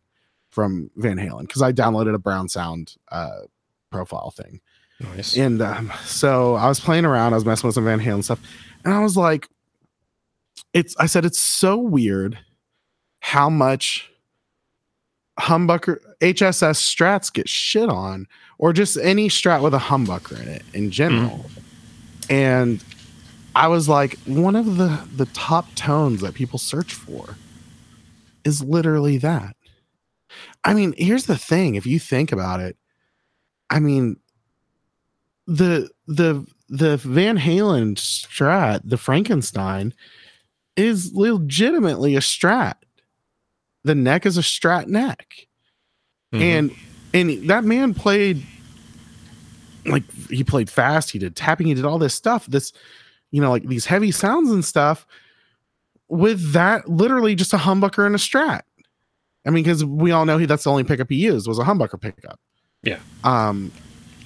from Van Halen because I downloaded a Brown Sound uh profile thing. Nice. And um, so I was playing around, I was messing with some Van Halen stuff, and I was like, it's I said it's so weird how much humbucker HSS strats get shit on, or just any strat with a humbucker in it in general. And I was like, one of the the top tones that people search for is literally that. I mean, here's the thing: if you think about it, I mean, the the the Van Halen Strat, the Frankenstein, is legitimately a Strat. The neck is a Strat neck, Mhm. and and that man played like he played fast. He did tapping. He did all this stuff. This, you know, like these heavy sounds and stuff. With that, literally just a humbucker and a Strat. I mean, because we all know he that's the only pickup he used was a humbucker pickup. Yeah. Um,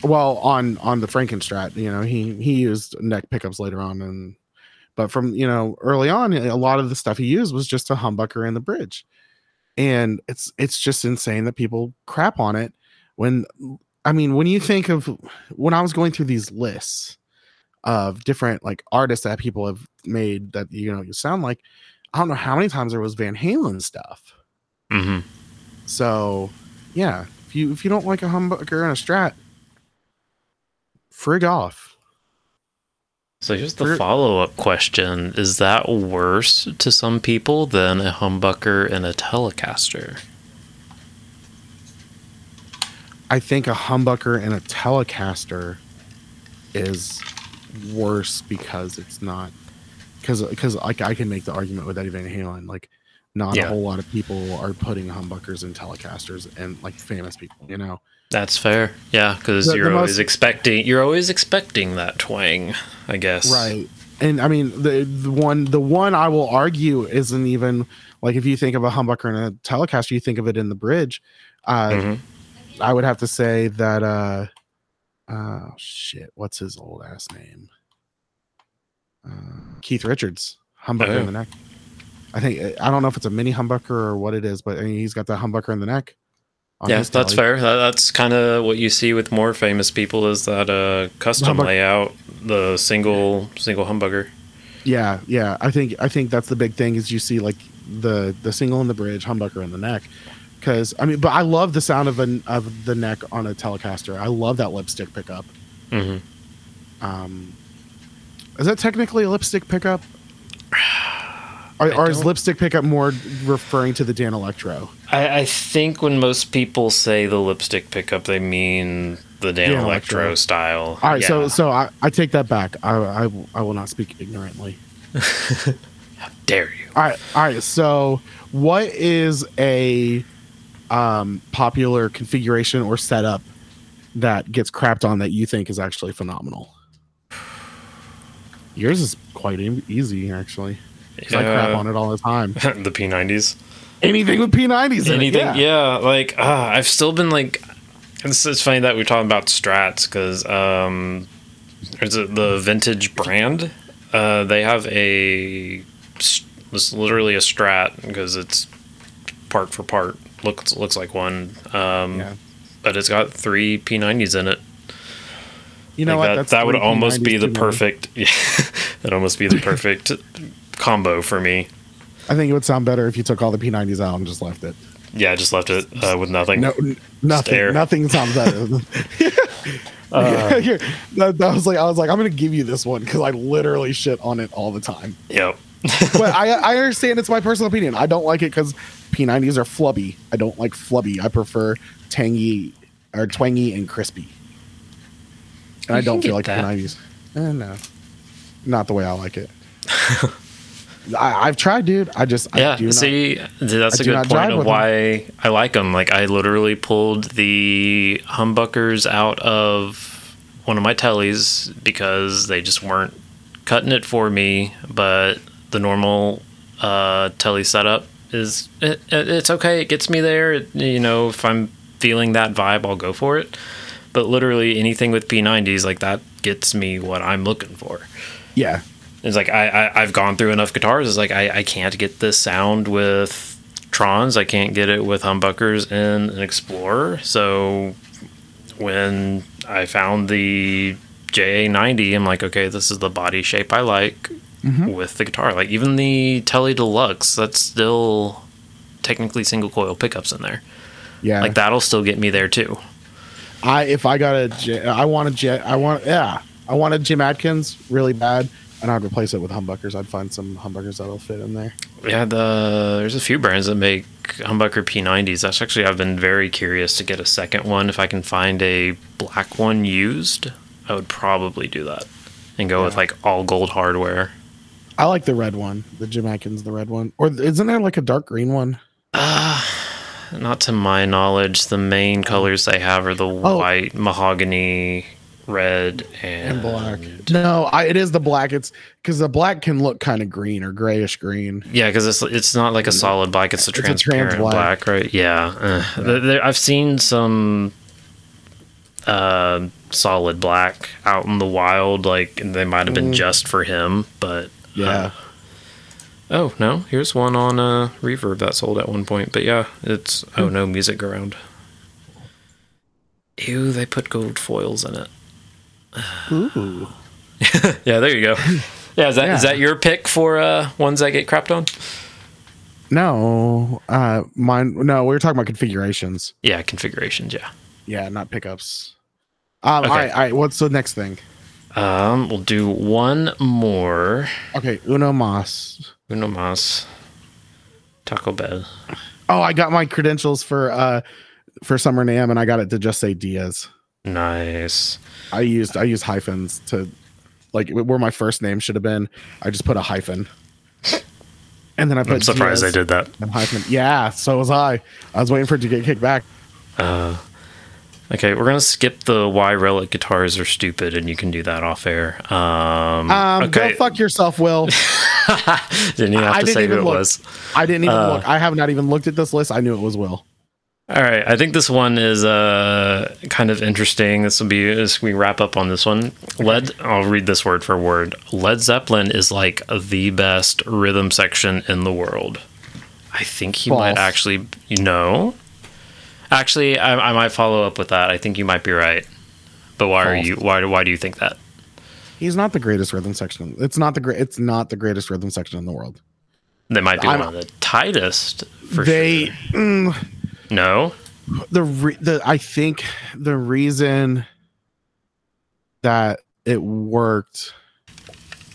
well, on on the Frankenstrat, you know, he he used neck pickups later on, and but from you know early on, a lot of the stuff he used was just a humbucker in the bridge, and it's it's just insane that people crap on it. When I mean, when you think of when I was going through these lists of different like artists that people have made that you know you sound like, I don't know how many times there was Van Halen stuff. Mhm. So, yeah, if you if you don't like a humbucker and a strat, frig off. So here's the follow up question Is that worse to some people than a humbucker and a Telecaster? I think a humbucker and a Telecaster is worse because it's not because because like I can make the argument with Eddie Van Halen like not Yeah. a whole lot of people are putting humbuckers and Telecasters and like famous people you know That's fair. Yeah, because you're always expecting you're always expecting that twang, I guess. right and I mean the the one the one I will argue isn't even like if you think of a humbucker and a Telecaster you think of it in the bridge uh Mhm. I would have to say that uh uh shit, what's his old ass name? Uh, Keith Richards, humbucker Oh. in the neck. I think I don't know if it's a mini humbucker or what it is, but I mean, he's got the humbucker in the neck. Yeah, that's fair. That, that's kind of what you see with more famous people is that uh, custom Humbuck- layout, the single single humbucker. Yeah, yeah. I think I think that's the big thing is you see like the the single in the bridge, humbucker in the neck. Because I mean, but I love the sound of an of the neck on a Telecaster. I love that lipstick pickup. hmm Um, is that technically a lipstick pickup? Or, I or is lipstick pickup more referring to the Danelectro? I, I think when most people say the lipstick pickup, they mean the Dan Danelectro, Electro. style. All right, so Yeah. so I, I take that back. I, I I will not speak ignorantly. How dare you? All right, all right. So what is a um, popular configuration or setup that gets crapped on that you think is actually phenomenal? Yours is quite easy, actually. 'Cause I crap on it all the time. the P90s. Anything with P90s in Anything? it, yeah. like uh, I've still been like. It's, it's funny that we're talking about strats because um, there's a, the vintage brand. Uh, they have a It's literally a strat because it's part for part. Looks looks like one. Um, Yeah. But it's got three P90s in it. You know Like what? that, that would almost be the perfect. Yeah, that almost be the perfect combo for me. I think it would sound better if you took all the P90s out and just left it. Yeah, I just left it uh, with nothing. No, n- nothing. Stare. Nothing sounds better. Uh, Here, that, that was like I was like I'm gonna give you this one because I literally shit on it all the time. Yep. But I I understand it's my personal opinion. I don't like it because P90s are flubby. I don't like flubby. I prefer tangy or twangy and crispy. And I don't feel like that. P90s. Eh, no, not the way I like it. I, I've tried, dude. I just I Yeah, do not- see, that's I a good not point of why I like them. Like, I literally pulled the humbuckers out of one of my tellies because they just weren't cutting it for me. But the normal uh, telly setup is it- it's okay. It gets me there. It, you know, if I'm feeling that vibe, I'll go for it. But literally anything with P90s like that gets me what I'm looking for. yeah, It's like I, I I've gone through enough guitars. It's like I I can't get this sound with Trons. I can't get it with humbuckers in an Explorer. So when I found the JA90, I'm like, okay, this is the body shape I like Mhm. with the guitar. Like even the Tele Deluxe, that's still technically single coil pickups in there. Yeah. Like that'll still get me there too. I if I got a J- I want a J I want yeah I want a Jim Adkins really bad and I'd replace it with humbuckers. I'd find some humbuckers that'll fit in there. Yeah, the there's a few brands that make humbucker P90s. That's actually I've been very curious to get a second one. If I can find a black one used, I would probably do that and go with like all gold hardware. I like the red one, the Jim Adkins, the red one. Or isn't there like a dark green one? Uh, not to my knowledge. The main colors they have are the Oh. white, mahogany, red, and, And black. No, I, it is the black. It's because the black can look kind of green or grayish green. Yeah, because it's it's not like a solid black; it's a It's a transparent trans black. black. right? Yeah, uh, th- there- I've seen some uh, solid black out in the wild, like they might have been Mm. just for him. But Yeah. oh no, here's one on uh, Reverb that sold at one point. But yeah, it's oh no, music around. Ew, they put gold foils in it. Ooh. Yeah, there you go. Yeah, is that is Yeah. that your pick for uh, ones that get crapped on? No, uh, mine. No, we were talking about configurations. Yeah, configurations. Yeah. Yeah, not pickups. Um, Okay. All right, all right. What's the next thing? Um, we'll do one more. Okay, Uno Mas. Uno más. Taco Bell. Oh, I got my credentials for uh for Summer NAMM, and I got it to just say Diaz. Nice. I used I used hyphens to like where my first name should have been. I just put a hyphen, and then I put. I'm surprised Diaz I did that. and hyphen. Yeah, so was I. I was waiting for it to get kicked back. Uh, okay, we're gonna skip the why relic guitars are stupid, and you can do that off air. Um, Um, okay. go fuck yourself, Will. Didn't even have I to say who it look. was. I didn't even Uh, look. I have not even looked at this list. I knew it was Will. All right, I think this one is uh kind of interesting. This will be as we wrap up on this one. Led, I'll read this word for word. Led Zeppelin is like the best rhythm section in the world. I think he might actually, you know, actually, I, I might follow up with that. I think you might be right. But why are you? Why? Why do you think that? He's not the greatest rhythm section. It's not the great. It's not the greatest rhythm section in the world. They might be I'm- one of the tightest for they sure. mm, No, the re- the I think the reason that it worked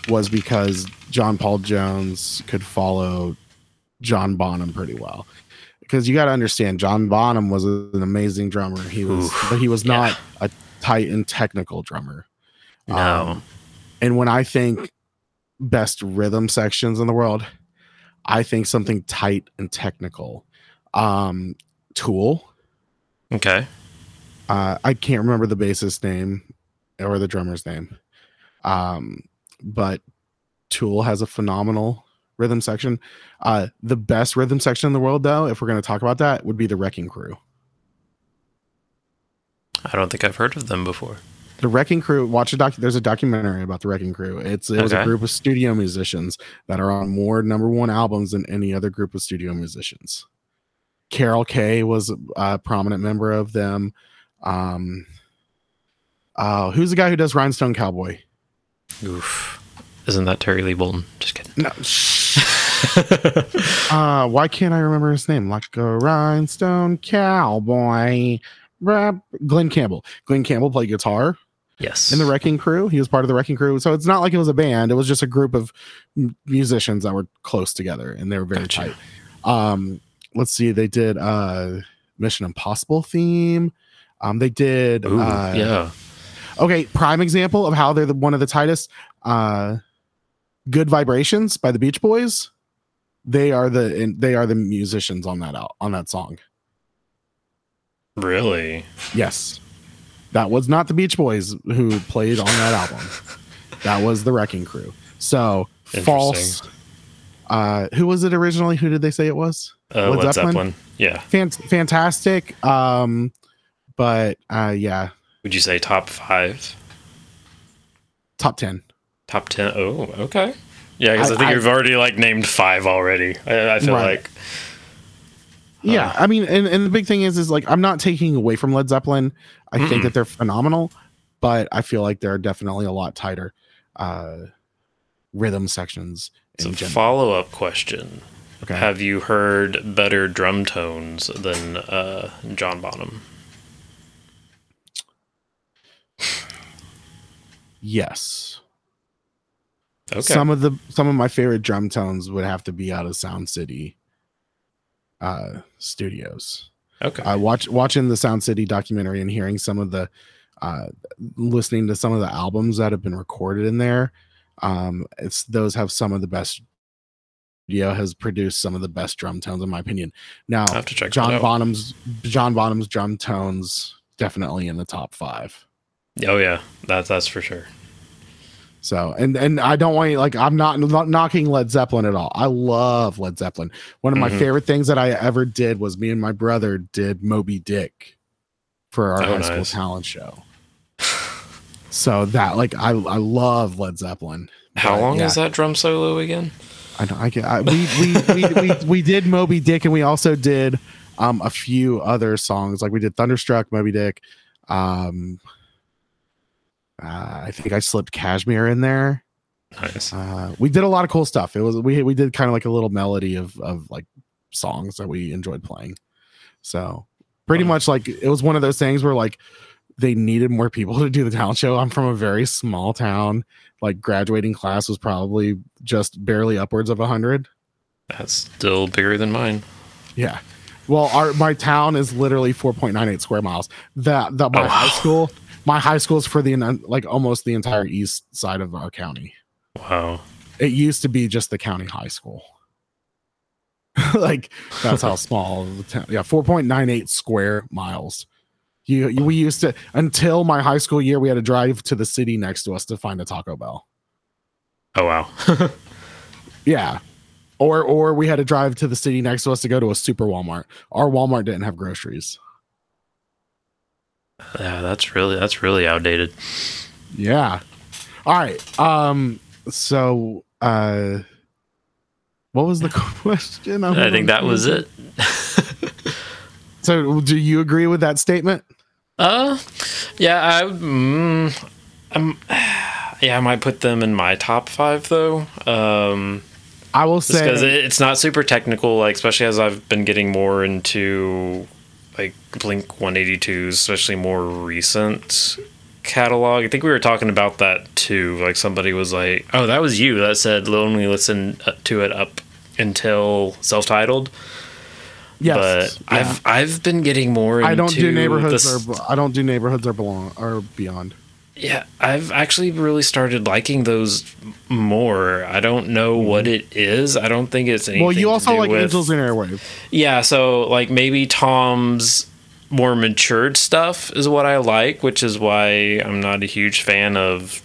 was because John Paul Jones could follow John Bonham pretty well. Because you got to understand, John Bonham was an amazing drummer. He was, Oof, but he was yeah. not a tight and technical drummer. no. Um, and when I think best rhythm sections in the world, I think something tight and technical. Um, Tool. okay. Uh, I can't remember the bassist name or the drummer's name. Um, but Tool has a phenomenal rhythm section. Uh, the best rhythm section in the world, though, if we're going to talk about that, would be the Wrecking Crew. I don't think I've heard of them before. The Wrecking Crew. Watch a doc. There's a documentary about the Wrecking Crew. It's it was a group of studio musicians that are on more number one albums than any other group of studio musicians. Carol Kaye was a prominent member of them. Um, uh, who's the guy who does Rhinestone Cowboy? Oof. Isn't that Terry Lee Bolton? Just kidding. No. uh, why can't I remember his name? Like a Rhinestone Cowboy. Glen Campbell. Glen Campbell played guitar. yes. in the Wrecking Crew. He was part of the Wrecking Crew. So it's not like it was a band. It was just a group of musicians that were close together and they were very Gotcha. tight. Um, let's see. They did uh Mission Impossible theme. Um, they did Ooh, uh, yeah. Okay, prime example of how they're the, one of the tightest. Uh, Good Vibrations by the Beach Boys. They are the and they are the musicians on that out on that song. Really? Yes. That was not the Beach Boys who played on that album. That was the Wrecking Crew. So false. Uh, who was it originally? Who did they say it was? Uh, Led Led Zeppelin? Zeppelin? Yeah. Fant- fantastic. Um, but uh, yeah, Would you say top five? top ten. Top ten. Oh, okay. Yeah, because I, I- think I- you've already like named five already. I, I feel Right. like Yeah, I mean, and, and the big thing is, is like I'm not taking away from Led Zeppelin. I think Mm-mm. that they're phenomenal, but I feel like they're definitely a lot tighter uh, rhythm sections it's a follow up question. Okay. Have you heard better drum tones than uh, John Bonham? yes. Okay. Some of the some of my favorite drum tones would have to be out of Sound City uh, studios. okay. I watch watching the Sound City documentary and hearing some of the uh listening to some of the albums that have been recorded in there. Um it's those have some of the best Studio has produced some of the best drum tones in my opinion. Now I have to check John. Bonham's John Bonham's drum tones definitely in the top five. Oh yeah, that's that's for sure. So and and I don't want you like I'm not, not knocking Led Zeppelin at all. I love Led Zeppelin. One of my Mhm. favorite things that I ever did was me and my brother did Moby Dick for our Oh, high school talent show. So that like I I love Led Zeppelin. How long yeah, is that drum solo again? I know I get I, we, we, we we we did Moby Dick and we also did um a few other songs like we did Thunderstruck, Moby Dick. Um uh, I think I slipped Kashmir in there. Nice. uh, we did a lot of cool stuff. It was we we did kind of like a little melody of of like songs that we enjoyed playing. So pretty Wow. much like it was one of those things where like they needed more people to do the talent show. I'm from a very small town. Like graduating class was probably just barely upwards of a hundred. That's still bigger than mine. Yeah. Well, our my town is literally 4.98 square miles. That that my Oh, high school, my high school is for the like almost the entire east side of our county. Wow. it used to be just the county high school. like that's how small the town. Yeah, four point nine eight square miles. You, you we used to until my high school year. We had to drive to the city next to us to find a Taco Bell. Oh wow. Yeah, or or we had to drive to the city next to us to go to a super Walmart. Our Walmart didn't have groceries. yeah, that's really that's really outdated. Yeah. All right. Um. So, uh, what was the question? I think that was it. So, do you agree with that statement? Uh, yeah, I, mm, I'm, yeah, I might put them in my top five though. Um, I will just because it's not super technical, like especially as I've been getting more into like Blink 182, especially more recent catalog. I think we were talking about that too. Like somebody was like, "Oh, that was you that said only listen uh, to it up until self-titled." Yes, but yeah. I've I've been getting more. Into I don't do neighborhoods this- or I don't do neighborhoods or belong or beyond. Yeah, I've actually really started liking those more. I don't know what it is. I don't think it's anything. Mm-hmm. well, you also like with- Angels in Airwave. Yeah, so like maybe Tom's more matured stuff is what I like, which is why I'm not a huge fan of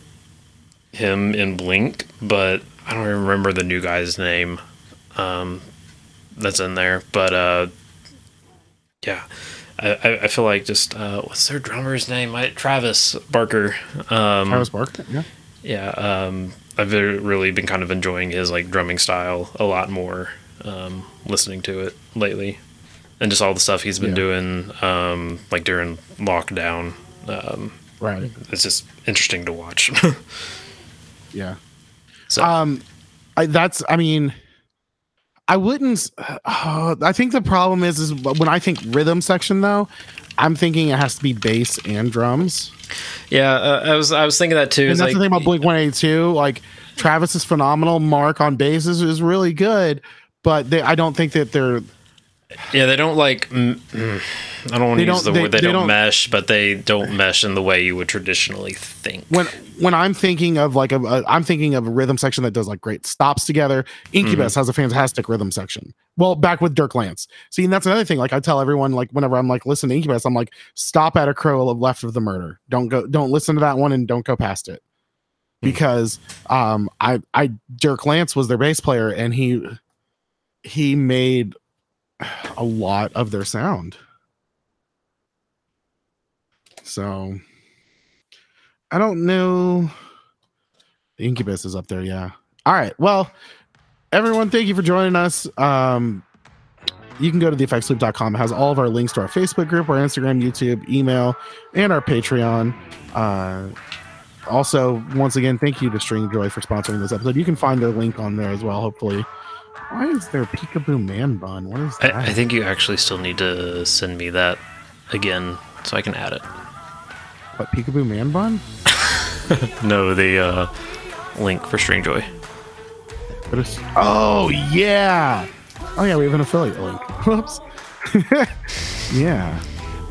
him in Blink, but I don't even remember the new guy's name um, that's in there. But uh, yeah, I, I- feel like just uh, what's their drummer's name? I, Travis Barker. Um, Travis Barker. Yeah. yeah, um, I've really been kind of enjoying his like drumming style a lot more, um, listening to it lately, and just all the stuff he's been Yeah. doing, um, like during lockdown. Um, Right. it's just interesting to watch. Yeah. so Um, I, that's. I mean, I wouldn't. Uh, I think the problem is, is when I think rhythm section though, I'm thinking it has to be bass and drums. yeah, uh, I was I was thinking that too. And that's like, the thing about Blink 182. Like Travis is phenomenal. Mark on bass is, is really good, but they, I don't think that they're yeah, they don't like. Mm, mm, I don't want to use the they- word. They, they don't, don't- mesh, but they don't mesh in the way you would traditionally think. when when I'm thinking of like a, a I'm thinking of a rhythm section that does like great stops together. Incubus Mm-hmm. has a fantastic rhythm section. Well, back with Dirk Lance. See, and that's another thing. Like I tell everyone, like whenever I'm like listen to Incubus, I'm like stop at a crow left of the murder. Don't go. Don't listen to that one and don't go past it. Hmm. Because um I I Dirk Lance was their bass player and he he made a lot of their sound. So I don't know. The Incubus is up there. Yeah. All right. Well, everyone, thank you for joining us. Um, you can go to theeffectsloop.com. It has all of our links to our Facebook group, our Instagram, YouTube, email, and our Patreon. Uh, also, once again, thank you to Stringjoy for sponsoring this episode. You can find their link on there as well, hopefully. Why is there Peekaboo Man Bun? What is that? I, I think you actually still need to send me that again so I can add it. what Peekaboo Man Bun? No, the uh, link for Stringjoy. Joy. oh yeah. Oh yeah, we have an affiliate link. Whoops. yeah.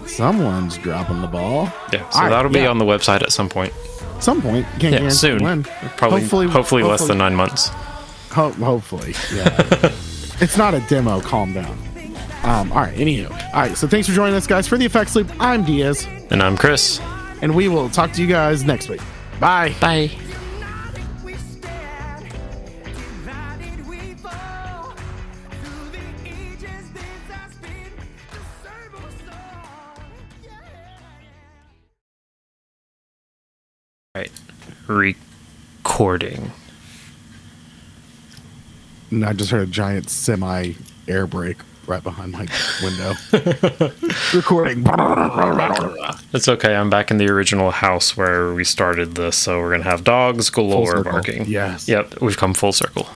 Someone's dropping the ball. Yeah, so All right, that'll be yeah. on the website at some point. At some point. Can't Yeah, soon. when. Probably, Hopefully- hopefully, less than nine months. Ho- hopefully. Yeah. it's not a demo. Calm down. Um, all right. Anywho. All right. So thanks for joining us, guys. For the Effects Loop, I'm Diaz, And I'm Chris. and we will talk to you guys next week. Bye. Bye. We stand, divided we fall. Through the ages, this has been the servo song. Right. Recording. And I just heard a giant semi air brake right behind my window. Recording. It's okay. I'm back in the original house where we started this, so we're gonna have dogs galore barking. Yes. Yep. We've come full circle.